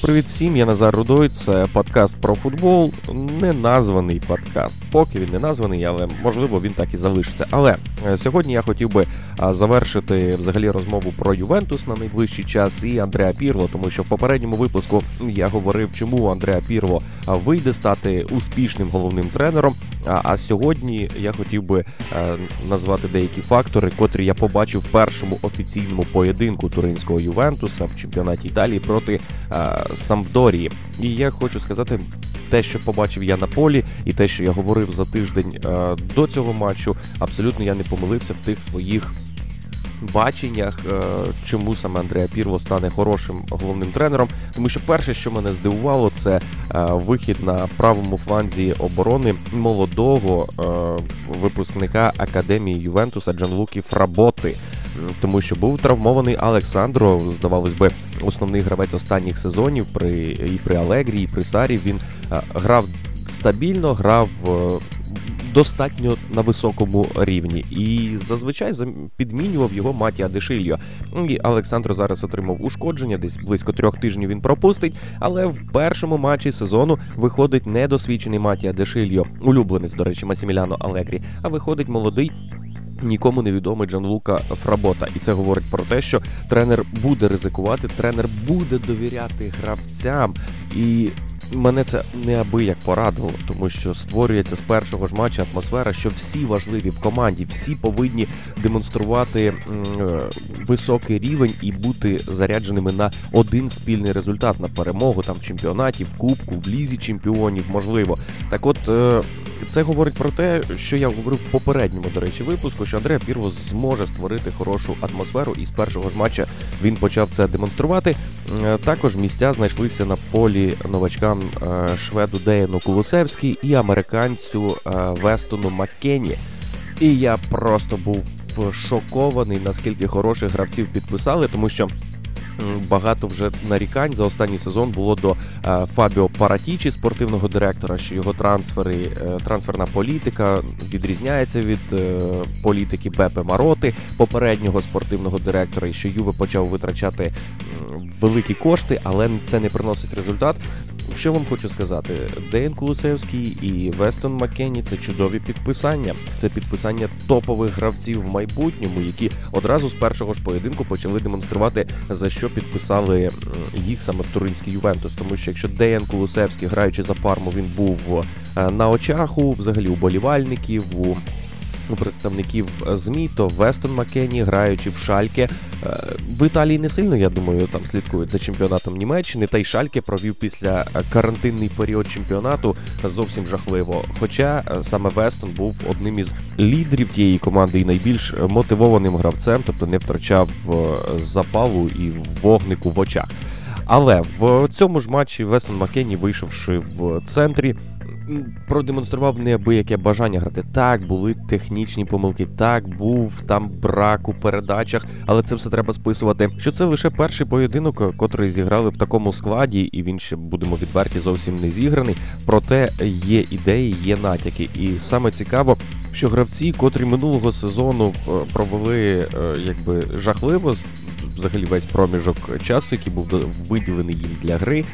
Привіт всім, я Назар Рудой. Це подкаст про футбол. Не названий подкаст. Поки він не названий, але можливо він так і залишиться. Але е, сьогодні я хотів би завершити взагалі розмову про Ювентус на найближчий час і Андреа Пірло, тому що в попередньому випуску я говорив, чому Андреа Пірло вийде стати успішним головним тренером. А сьогодні я хотів би е, назвати деякі фактори, котрі я побачив в першому офіційному поєдинку туринського Ювентуса в чемпіонаті Італії проти е, Самдорії. І я хочу сказати, те, що побачив я на полі, і те, що я говорив за тиждень е, до цього матчу, абсолютно я не помилився в тих своїх баченнях, е, чому саме Андреа Пірло стане хорошим головним тренером. Тому що перше, що мене здивувало, це е, вихід на правому фланзі оборони молодого е, випускника академії Ювентуса Джанлукі Фработи. Тому що був травмований Олександро, здавалось би, основний гравець останніх сезонів при і при Алегрі, і при Сарі. Він грав стабільно, грав достатньо на високому рівні. І зазвичай підмінював його Матія Дешильо. І Олександро зараз отримав ушкодження, десь близько трьох тижнів він пропустить. Але в першому матчі сезону виходить недосвідчений Матія Дешильо, улюбленець, до речі, Масіміляно Алегрі, а виходить молодий. Нікому невідомий Джанлука Фработа, і це говорить про те, що тренер буде ризикувати, тренер буде довіряти гравцям, і Мене це неабияк порадило, тому що створюється з першого ж матча атмосфера, що всі важливі в команді, всі повинні демонструвати е, високий рівень і бути зарядженими на один спільний результат на перемогу там в чемпіонаті, в кубку, в лізі чемпіонів, можливо. Так, от е, це говорить про те, що я говорив в попередньому, до речі, випуску, що Андреа Пірво зможе створити хорошу атмосферу, і з першого ж матча він почав це демонструвати. Е, також місця знайшлися на полі новачкам е, шведу Деяну Кулусевський і американцю е, Вестону Маккені. І я просто був шокований, наскільки хороших гравців підписали, тому що багато вже нарікань за останній сезон було до е, Фабіо Паратічі, спортивного директора, що його трансфери, е, трансферна політика відрізняється від е, політики Бепе Мароти, попереднього спортивного директора, і що Юве почав витрачати великі кошти, але це не приносить результат. Що вам хочу сказати, Дейн Кулусевський і Вестон Маккенні це чудові підписання. Це підписання топових гравців в майбутньому, які одразу з першого ж поєдинку почали демонструвати за що підписали їх саме Туринський Ювентус. Тому що якщо Деян Кулусевський, граючи за парму, він був е, на очах у взагалі у болівальників. у у представників ЗМІ, то Вестон Маккені, граючи в Шальке. Е, в Італії не сильно, я думаю, там слідкують за чемпіонатом Німеччини. Та й Шальке провів після карантинний період чемпіонату зовсім жахливо. Хоча е, саме Вестон був одним із лідерів тієї команди і найбільш мотивованим гравцем, тобто не втрачав е, запалу і вогнику в очах. Але в цьому ж матчі Вестон Маккені, вийшовши в центрі, продемонстрував неабияке бажання грати. Так, були технічні помилки, так був там брак у передачах, але це все треба списувати. Що це лише перший поєдинок, котрий зіграли в такому складі, і він ще будемо відверті зовсім не зіграний. Проте є ідеї, є натяки, і саме цікаво. Що гравці, котрі минулого сезону е, провели е, якби жахливо, взагалі весь проміжок часу, який був виділений їм для гри,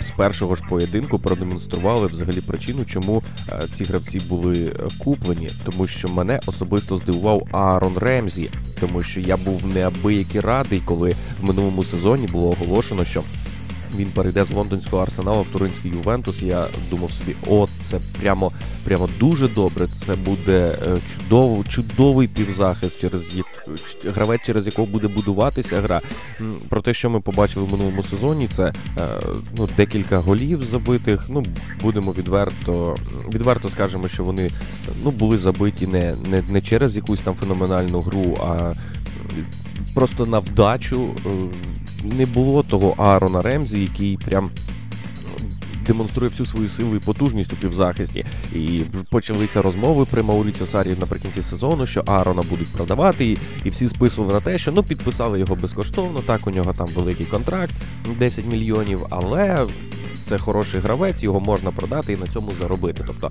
з першого ж поєдинку продемонстрували взагалі причину, чому е, ці гравці були е, куплені, тому що мене особисто здивував Аарон Ремзі, тому що я був неабиякий радий, коли в минулому сезоні було оголошено, що він перейде з лондонського арсеналу в Туринський Ювентус. Я думав собі, о, це прямо прямо дуже добре. Це буде е, чудово, чудовий півзахист, через як гравець, через якого буде будуватися гра. Про те, що ми побачили в минулому сезоні, це е, ну, декілька голів забитих. Ну, будемо відверто, відверто скажемо, що вони ну, були забиті не, не, не через якусь там феноменальну гру, а просто на вдачу. Не було того Аарона Ремзі, який прям. Демонструє всю свою силу і потужність у півзахисті. І почалися розмови при Мауріціо Сарі наприкінці сезону, що Аарона будуть продавати, і, і всі списували на те, що ну підписали його безкоштовно. Так, у нього там великий контракт 10 мільйонів, але це хороший гравець, його можна продати і на цьому заробити. Тобто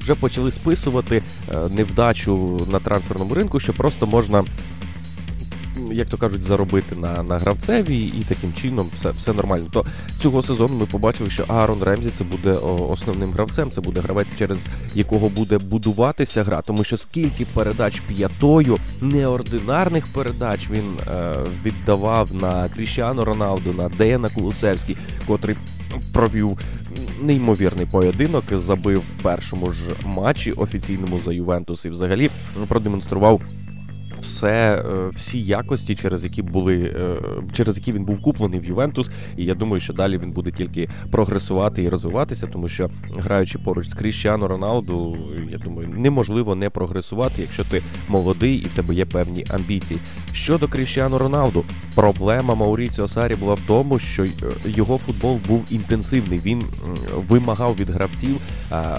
вже почали списувати е, невдачу на трансферному ринку, що просто можна як то кажуть, заробити на на гравцеві, і таким чином все все нормально. То цього сезону ми побачили, що Аарон Ремзі це буде основним гравцем. Це буде гравець, через якого буде будуватися гра, тому що скільки передач п'ятою, неординарних передач він е, віддавав на Кріщану Роналду, на Деяна Кулусевський, котрий провів неймовірний поєдинок, забив в першому ж матчі офіційному за Ювентус і взагалі продемонстрував все, е, всі якості, через які були, е, через які він був куплений в Ювентус. І я думаю, що далі він буде тільки прогресувати і розвиватися, тому що граючи поруч з Кріщану Роналду, я думаю, неможливо не прогресувати, якщо ти молодий і в тебе є певні амбіції. Щодо Кріщану Роналду, проблема Мауріціо Сарі була в тому, що е, його футбол був інтенсивний. Він вимагав від гравців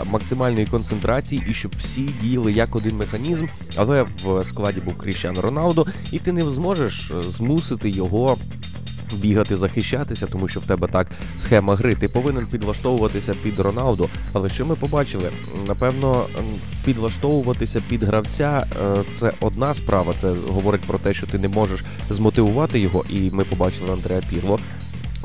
максимальної концентрації і щоб всі діяли як один механізм, але в складі був Кріщану Роналду, і ти не зможеш е, змусити його. Бігати, захищатися, тому що в тебе так схема гри. Ти повинен підлаштовуватися під Роналду. Але що ми побачили? Напевно, підлаштовуватися під гравця е, це одна справа. Це говорить про те, що ти не можеш змотивувати його. І ми побачили Андреа Пірло,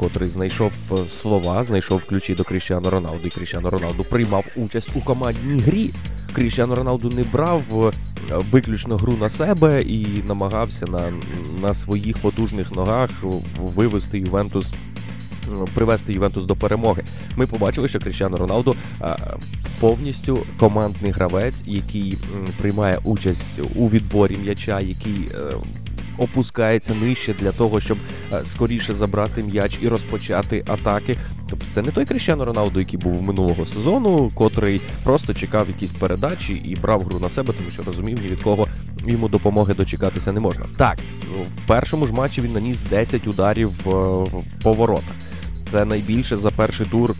котрий знайшов е, слова, знайшов ключі до Кріщану Роналду. І Кріщану Роналду приймав участь у командній грі. Кріщану Роналду не брав е, виключно гру на себе і намагався на, на своїх потужних ногах вивести Ювентус. Привести Ювентус до перемоги. Ми побачили, що Кріщану Роналду повністю командний гравець, який приймає участь у відборі м'яча, який е, опускається нижче для того, щоб е, скоріше забрати м'яч і розпочати атаки. Тобто це не той Кріщано Роналду, який був минулого сезону, котрий просто чекав якісь передачі і брав гру на себе, тому що розумів, ні від кого йому допомоги дочекатися не можна. Так, в першому ж матчі він наніс 10 ударів е, в поворотах. Це найбільше за перший тур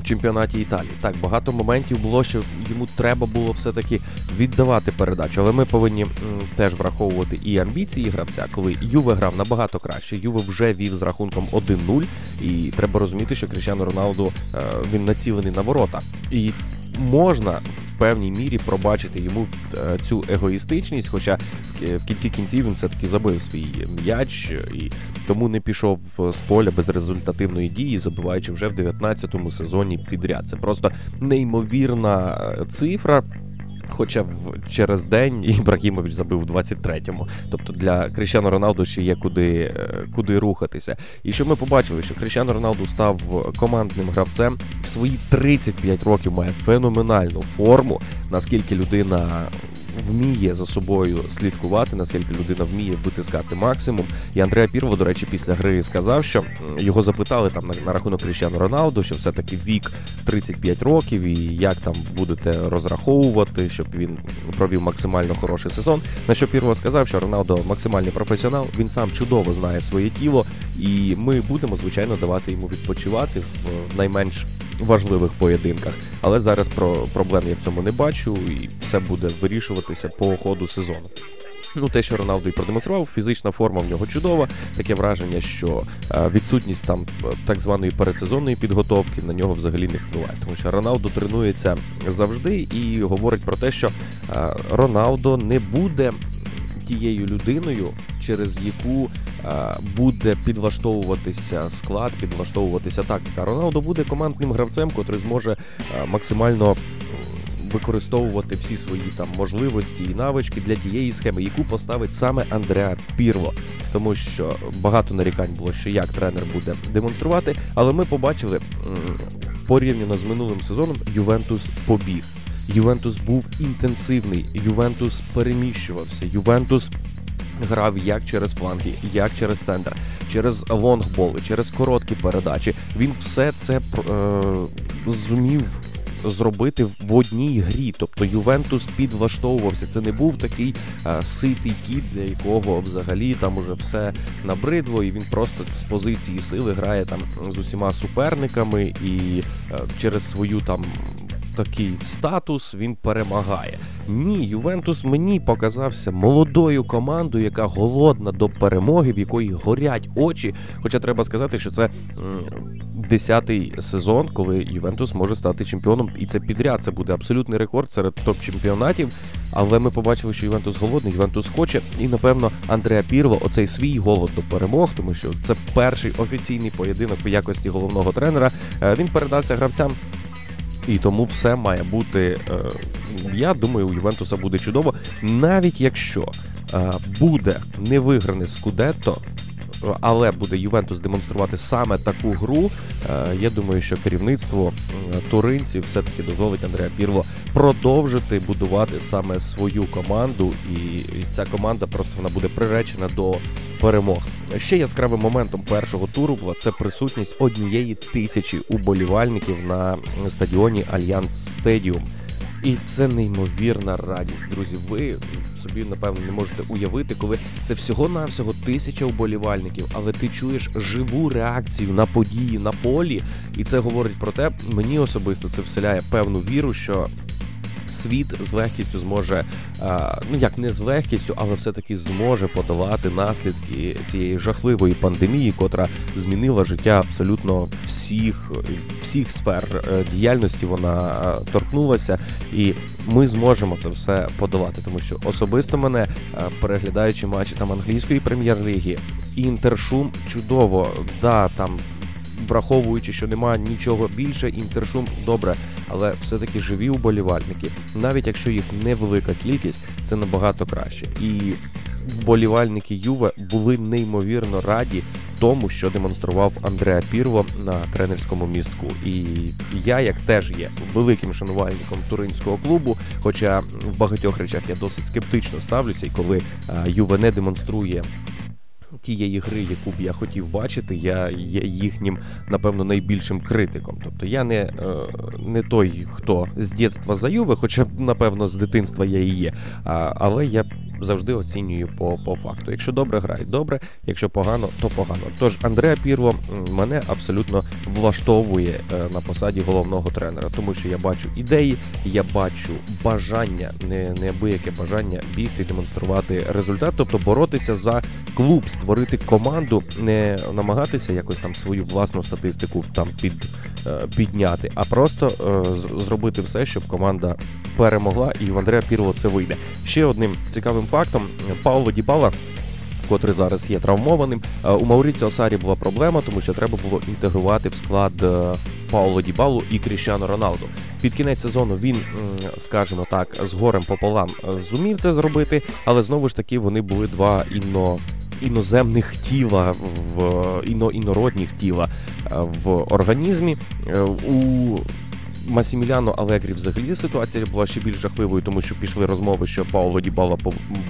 у чемпіонаті Італії. Так, багато моментів було, що йому треба було все-таки віддавати передачу. Але ми повинні м, теж враховувати і амбіції гравця, коли Юве грав набагато краще. Юве вже вів з рахунком 1-0, і треба розуміти, що Кріщану Роналду е, він націлений на ворота. І можна в певній мірі пробачити йому е, цю егоїстичність, хоча в кінці кінців він все таки забив свій м'яч і тому не пішов з поля без результативної дії, забиваючи вже в 19-му сезоні підряд. Це просто неймовірна е, цифра. Хоча в через день Ібрагімович забив в 23-му. Тобто для Кріщану Роналду ще є куди е, куди рухатися. І що ми побачили, що Кріщану Роналду став командним гравцем в свої 35 років має феноменальну форму, наскільки людина вміє за собою слідкувати, наскільки людина вміє витискати максимум. І Андреа Пірво, до речі, після гри сказав, що його запитали там на, на рахунок Кріщану Роналду, що все-таки вік 35 років, і як там будете розраховувати, щоб він провів максимально хороший сезон. На що Пірво сказав, що Роналдо максимальний професіонал, він сам чудово знає своє тіло, і ми будемо звичайно давати йому відпочивати в найменш важливих поєдинках. Але зараз про проблем я в цьому не бачу, і все буде вирішуватися по ходу сезону. Ну, те, що Роналду і продемонстрував, фізична форма в нього чудова. Таке враження, що е, відсутність там е, так званої передсезонної підготовки на нього взагалі не впливає. Тому що Роналду тренується завжди і говорить про те, що е, Роналдо не буде тією людиною, через яку буде підлаштовуватися склад, підлаштовуватися тактика. Роналдо буде командним гравцем, котрий зможе максимально. Використовувати всі свої там можливості і навички для тієї схеми, яку поставить саме Андреа Пірло, тому що багато нарікань було, що як тренер буде демонструвати. Але ми побачили порівняно з минулим сезоном Ювентус побіг. Ювентус був інтенсивний, Ювентус переміщувався, Ювентус грав як через фланги, як через центр, через лонгболи, через короткі передачі. Він все це е, зумів. Зробити в одній грі, тобто Ювентус підлаштовувався. Це не був такий а, ситий кіт, для якого взагалі там уже все набридло, і він просто з позиції сили грає там з усіма суперниками і а, через свою там такий статус він перемагає. Ні, Ювентус мені показався молодою командою, яка голодна до перемоги, в якої горять очі. Хоча треба сказати, що це десятий сезон, коли Ювентус може стати чемпіоном, і це підряд. Це буде абсолютний рекорд серед топ-чемпіонатів. Але ми побачили, що Ювентус голодний, Ювентус хоче, і напевно Андреа Пірло оцей свій голод до перемог, тому що це перший офіційний поєдинок по якості головного тренера. Е, він передався гравцям. І тому все має бути. Е, я думаю, у Ювентуса буде чудово, навіть якщо е, буде невиграний Скудетто, але буде Ювентус демонструвати саме таку гру. Е, я думаю, що керівництво туринців все-таки дозволить Андреа Пірло продовжити будувати саме свою команду, і ця команда просто вона буде приречена до перемог. Ще яскравим моментом першого туру була це присутність однієї тисячі уболівальників на стадіоні Альянс Стедіум. І це неймовірна радість, друзі. Ви собі напевно не можете уявити, коли це всього-навсього тисяча вболівальників, але ти чуєш живу реакцію на події на полі, і це говорить про те, мені особисто це вселяє певну віру, що світ з легкістю зможе, ну як не з легкістю, але все-таки зможе подолати наслідки цієї жахливої пандемії, котра змінила життя абсолютно всіх всіх сфер е, діяльності. Вона торкнулася, і ми зможемо це все подолати, тому що особисто мене переглядаючи матчі там англійської прем'єр-ліги, інтершум чудово, да там враховуючи, що немає нічого більше, інтершум добре, але все-таки живі уболівальники, навіть якщо їх невелика кількість, це набагато краще. І вболівальники Юве були неймовірно раді тому, що демонстрував Андреа Пірво на тренерському містку. І я, як теж є великим шанувальником туринського клубу, хоча в багатьох речах я досить скептично ставлюся, і коли Юве не демонструє тієї гри, яку б я хотів бачити, я є їхнім, напевно, найбільшим критиком. Тобто я не е, не той, хто з дітства за Юве, хоча, напевно, з дитинства я і є. Але я завжди оцінюю по по факту. Якщо добре грають, добре, якщо погано, то погано. Тож Андреа Пірло мене абсолютно влаштовує е, на посаді головного тренера, тому що я бачу ідеї, я бачу бажання, не неабияке бажання бігти, демонструвати результат, тобто боротися за клуб, створити команду, не намагатися якось там свою власну статистику там під е, підняти, а просто е, зробити все, щоб команда перемогла, і в Андреа Пірло це вийде. Ще одним цікавим фактом Пауло Дібала. Котрий зараз є травмованим. Е, у Мауріціо Сарі була проблема, тому що треба було інтегрувати в склад Пауло Дібалу і Кріщану Роналду. Під кінець сезону він, скажімо так, з горем пополам зумів це зробити, але знову ж таки вони були два інно іноземних тіла в іно, інородніх тіла е, в організмі. Е, у Масіміляно Алегрі взагалі ситуація була ще більш жахливою, тому що пішли розмови, що Пауло Дібала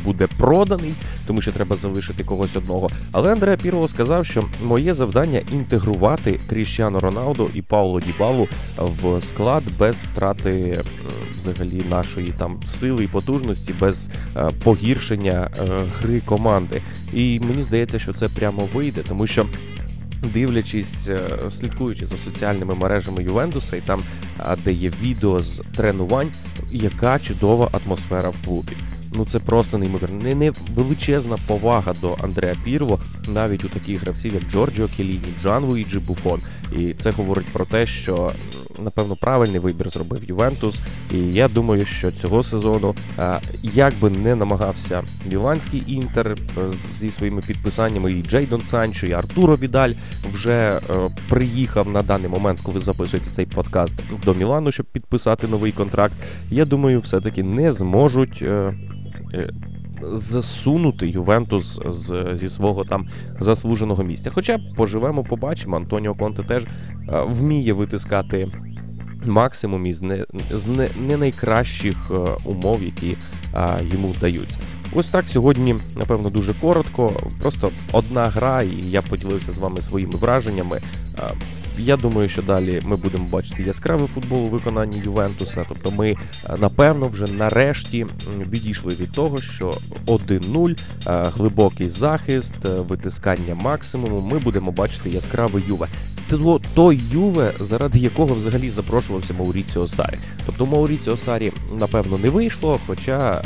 буде проданий, тому що треба залишити когось одного. Але Андреа Пірло сказав, що моє завдання інтегрувати Кріщану Роналду і Пауло Дібалу в склад без втрати е, взагалі нашої там сили і потужності, без погіршення гри команди. І мені здається, що це прямо вийде, тому що. Дивлячись, е, слідкуючи за соціальними мережами Ювентуса, і там, де є відео з тренувань, яка чудова атмосфера в клубі. Ну це просто неймовірно. Не, не величезна повага до Андреа Пірло, навіть у таких гравців, як Джорджіо К'єлліні, Джанлуїджі Буффон. І це говорить про те, що напевно правильний вибір зробив Ювентус. І я думаю, що цього сезону, як би не намагався Міланський інтер е, зі своїми підписаннями, і Джейдон Санчо, і Артуро Відаль вже е, приїхав на даний момент, коли записується цей подкаст до Мілану, щоб підписати новий контракт. Я думаю, все-таки не зможуть. Е, засунути Ювентус з, зі свого там заслуженого місця. Хоча поживемо, побачимо. Антоніо Конте теж вміє витискати максимум із не з не, не найкращих е, умов, які а, йому вдаються. Ось так сьогодні, напевно, дуже коротко. Просто одна гра, і я поділився з вами своїми враженнями. Я думаю, що далі ми будемо бачити яскравий футбол у виконанні Ювентуса. Тобто, ми напевно вже нарешті відійшли від того, що 1-0, глибокий захист, витискання максимуму. Ми будемо бачити яскравий Юве то той Юве, заради якого взагалі запрошувався Мауріціо Сарі. Тобто Мауріціо Сарі, напевно, не вийшло, хоча.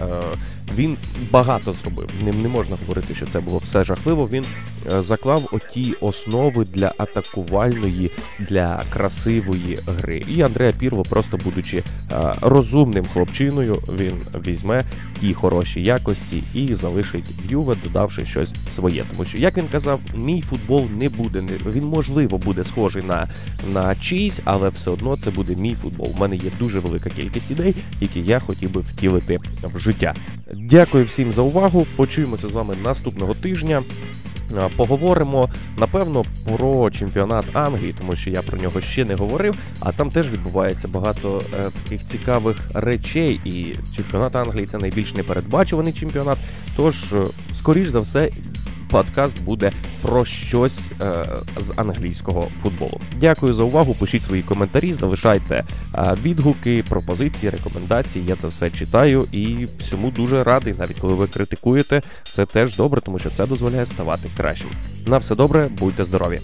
Він багато зробив. Ним не можна говорити, що це було все жахливо. Він е, заклав оті основи для атакувальної, для красивої гри. І Андреа Пірло, просто будучи е, розумним хлопчиною, він візьме ті хороші якості і залишить Юве, додавши щось своє. Тому що, як він казав, мій футбол не буде він можливо буде схожий на, на чийсь, але все одно це буде мій футбол. У мене є дуже велика кількість ідей, які я хотів би втілити в життя. Дякую всім за увагу. Почуємося з вами наступного тижня. Поговоримо напевно про чемпіонат Англії, тому що я про нього ще не говорив. А там теж відбувається багато е, таких цікавих речей. І чемпіонат Англії це найбільш непередбачуваний чемпіонат. Тож, е, скоріш за все, подкаст буде про щось е, з англійського футболу. Дякую за увагу. Пишіть свої коментарі, залишайте е, відгуки, пропозиції, рекомендації. Я це все читаю і всьому дуже радий. Навіть коли ви критикуєте, це теж добре, тому що це дозволяє ставати кращим. На все добре, будьте здорові.